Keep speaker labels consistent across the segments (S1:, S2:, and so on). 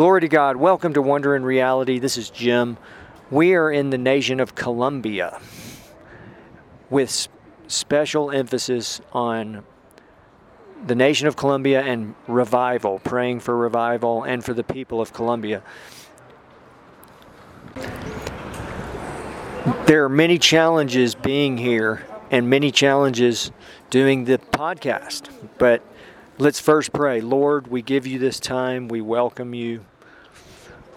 S1: Glory to God. Welcome to Wonder and Reality. This is Jim. We are in the nation of Colombia with special emphasis on the nation of Colombia and revival, praying for revival and for the people of Colombia. There are many challenges being here and many challenges doing the podcast, but let's first pray. Lord, we give you this time. We welcome you.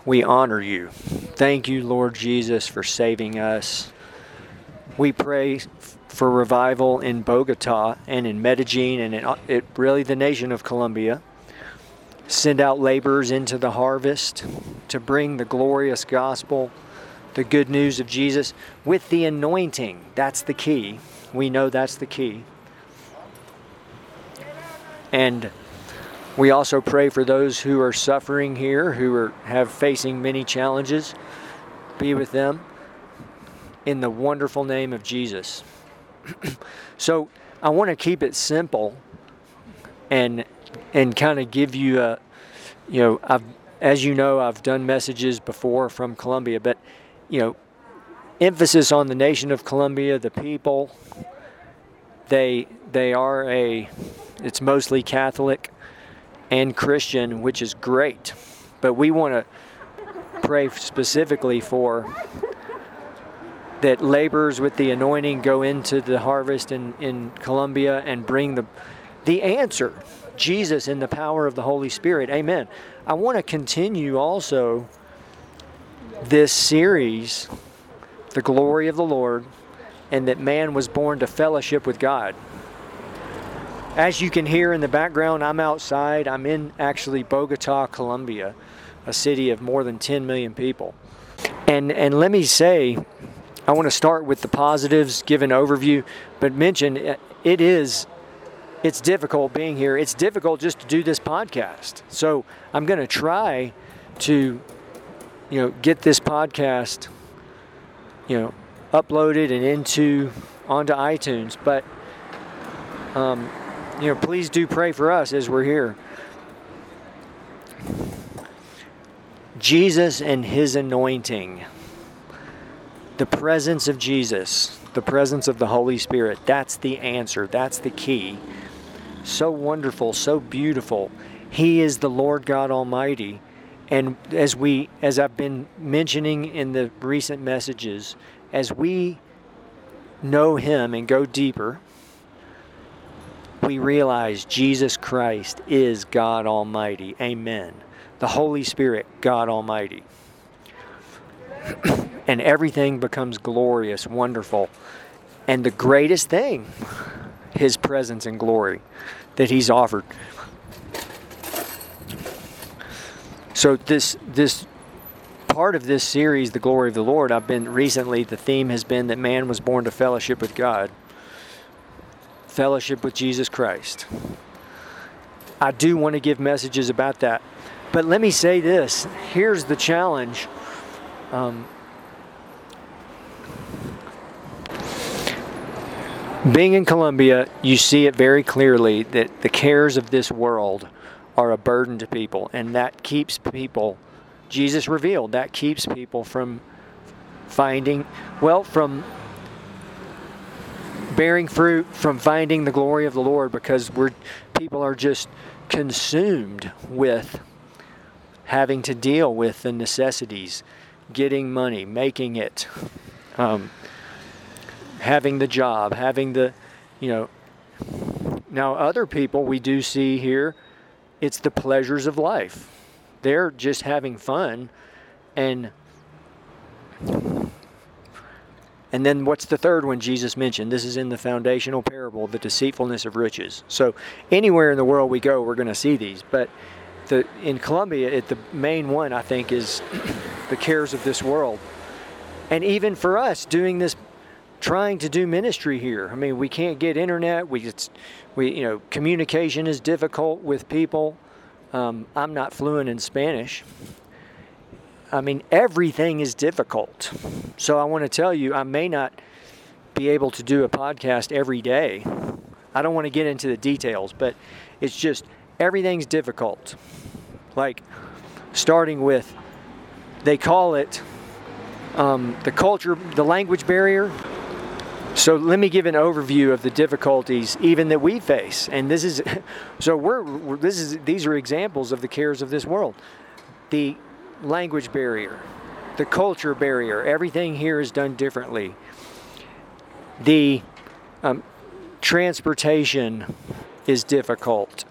S1: We honor you. Thank you, Lord Jesus, for saving us. We pray for revival in Bogota and in Medellin and in uh, it, really the nation of Colombia. Send out laborers into the harvest to bring the glorious gospel, the good news of Jesus with the anointing. That's the key. We know that's the key. And we also pray for those who are suffering here, who are have facing many challenges. Be with them in the wonderful name of Jesus. so I want to keep it simple and and kind of give you a you know I've as you know I've done messages before from Colombia but you know emphasis on the nation of Colombia the people they they are a it's mostly Catholic and Christian which is great but we want to pray specifically for that laborers with the anointing go into the harvest in, in Colombia and bring the, the answer Jesus in the power of the Holy Spirit. Amen. I want to continue also this series, The Glory of the Lord, and that man was born to fellowship with God. As you can hear in the background, I'm outside. I'm in actually Bogota, Colombia, a city of more than 10 million people. And, and let me say, I want to start with the positives, give an overview, but mention it is it's difficult being here. It's difficult just to do this podcast. So I'm going to try to, you know, get this podcast, you know, uploaded and into onto iTunes. But, um, you know, please do pray for us as we're here. Jesus and His anointing the presence of Jesus, the presence of the Holy Spirit, that's the answer. That's the key. So wonderful, so beautiful. He is the Lord God Almighty. And as we as I've been mentioning in the recent messages, as we know him and go deeper, we realize Jesus Christ is God Almighty. Amen. The Holy Spirit, God Almighty. and everything becomes glorious, wonderful. And the greatest thing, His presence and glory that He's offered. So this this part of this series, the glory of the Lord, I've been recently. The theme has been that man was born to fellowship with God, fellowship with Jesus Christ. I do want to give messages about that, but let me say this: here's the challenge. Um, Being in Colombia, you see it very clearly that the cares of this world are a burden to people, and that keeps people, Jesus revealed, that keeps people from finding, well, from bearing fruit, from finding the glory of the Lord, because we're people are just consumed with having to deal with the necessities, getting money, making it. Um, having the job, having the, you know. Now, other people we do see here, it's the pleasures of life. They're just having fun. And and then what's the third one Jesus mentioned? This is in the foundational parable, the deceitfulness of riches. So anywhere in the world we go, we're going to see these. But the in Colombia, the main one I think is the cares of this world. And even for us doing this trying to do ministry here. I mean, we can't get internet. We, it's, we, you know, communication is difficult with people. Um, I'm not fluent in Spanish. I mean, everything is difficult. So I want to tell you, I may not be able to do a podcast every day. I don't want to get into the details, but it's just everything's difficult. Like starting with, they call it um, the culture, the language barrier. So let me give an overview of the difficulties even that we face, and this is, so we're, this is these are examples of the cares of this world, the language barrier, the culture barrier. Everything here is done differently. The um, transportation is difficult.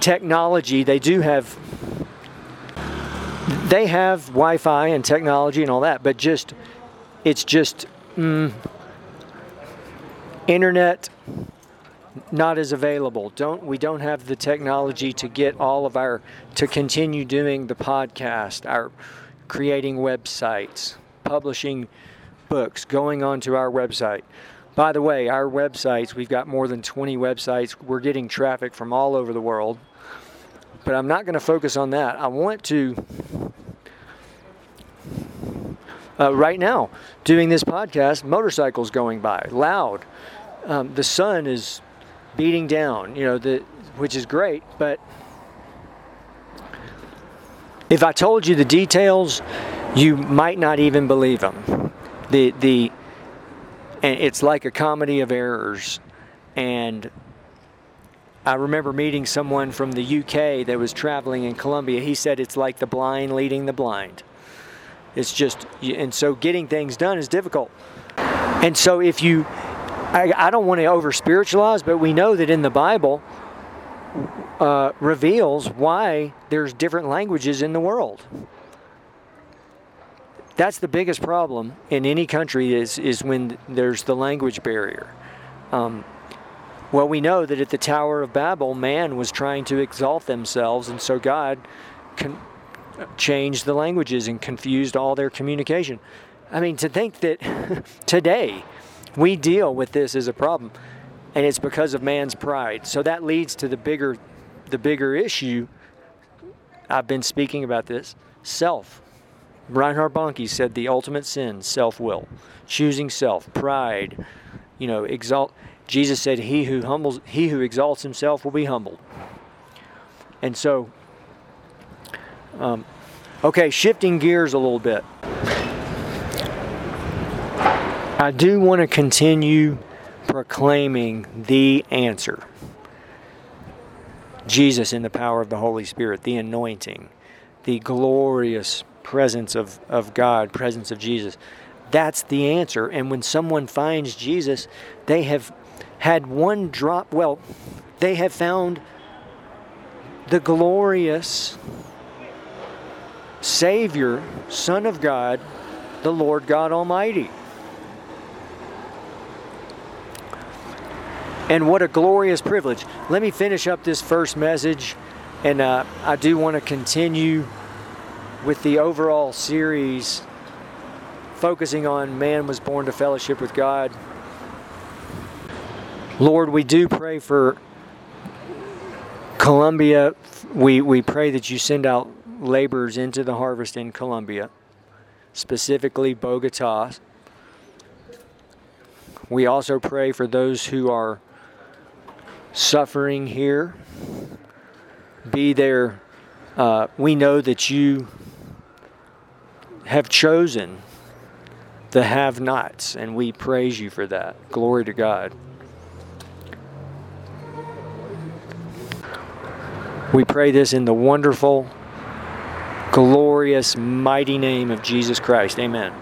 S1: Technology, they do have they have Wi-Fi and technology and all that, but just it's just mm, internet not as available. Don't we don't have the technology to get all of our to continue doing the podcast, our creating websites, publishing books, going onto our website. By the way, our websites, we've got more than 20 websites. We're getting traffic from all over the world. But I'm not going to focus on that. I want to uh, right now doing this podcast, motorcycles going by, loud. Um, the sun is beating down, you know, the, which is great, but if I told you the details, you might not even believe them. The, the, and it's like a comedy of errors. And I remember meeting someone from the UK that was traveling in Colombia. He said it's like the blind leading the blind. It's just, and so getting things done is difficult. And so if you, I, I don't want to over spiritualize, but we know that in the Bible uh, reveals why there's different languages in the world. That's the biggest problem in any country is is when there's the language barrier. Um, well, we know that at the Tower of Babel, man was trying to exalt themselves, and so God con- changed the languages and confused all their communication. I mean, to think that today we deal with this as a problem, and it's because of man's pride. So that leads to the bigger, the bigger issue. I've been speaking about this self. Reinhard Bonnke said the ultimate sin, self-will, choosing self, pride, you know, exalt. Jesus said, "He who humbles, he who exalts himself will be humbled." And so um, okay, shifting gears a little bit. I do want to continue proclaiming the answer Jesus in the power of the Holy Spirit, the anointing, the glorious presence of, of God, presence of Jesus. That's the answer. And when someone finds Jesus, they have had one drop, well, they have found the glorious Savior, Son of God, the Lord God Almighty. And what a glorious privilege. Let me finish up this first message, and uh, I do want to continue with the overall series focusing on man was born to fellowship with God. Lord, we do pray for Colombia. We, we pray that you send out laborers into the harvest in Colombia, specifically Bogota. We also pray for those who are suffering here. Be there. Uh, we know that you have chosen the have nots, and we praise you for that. Glory to God. We pray this in the wonderful glorious, mighty name of Jesus Christ. Amen.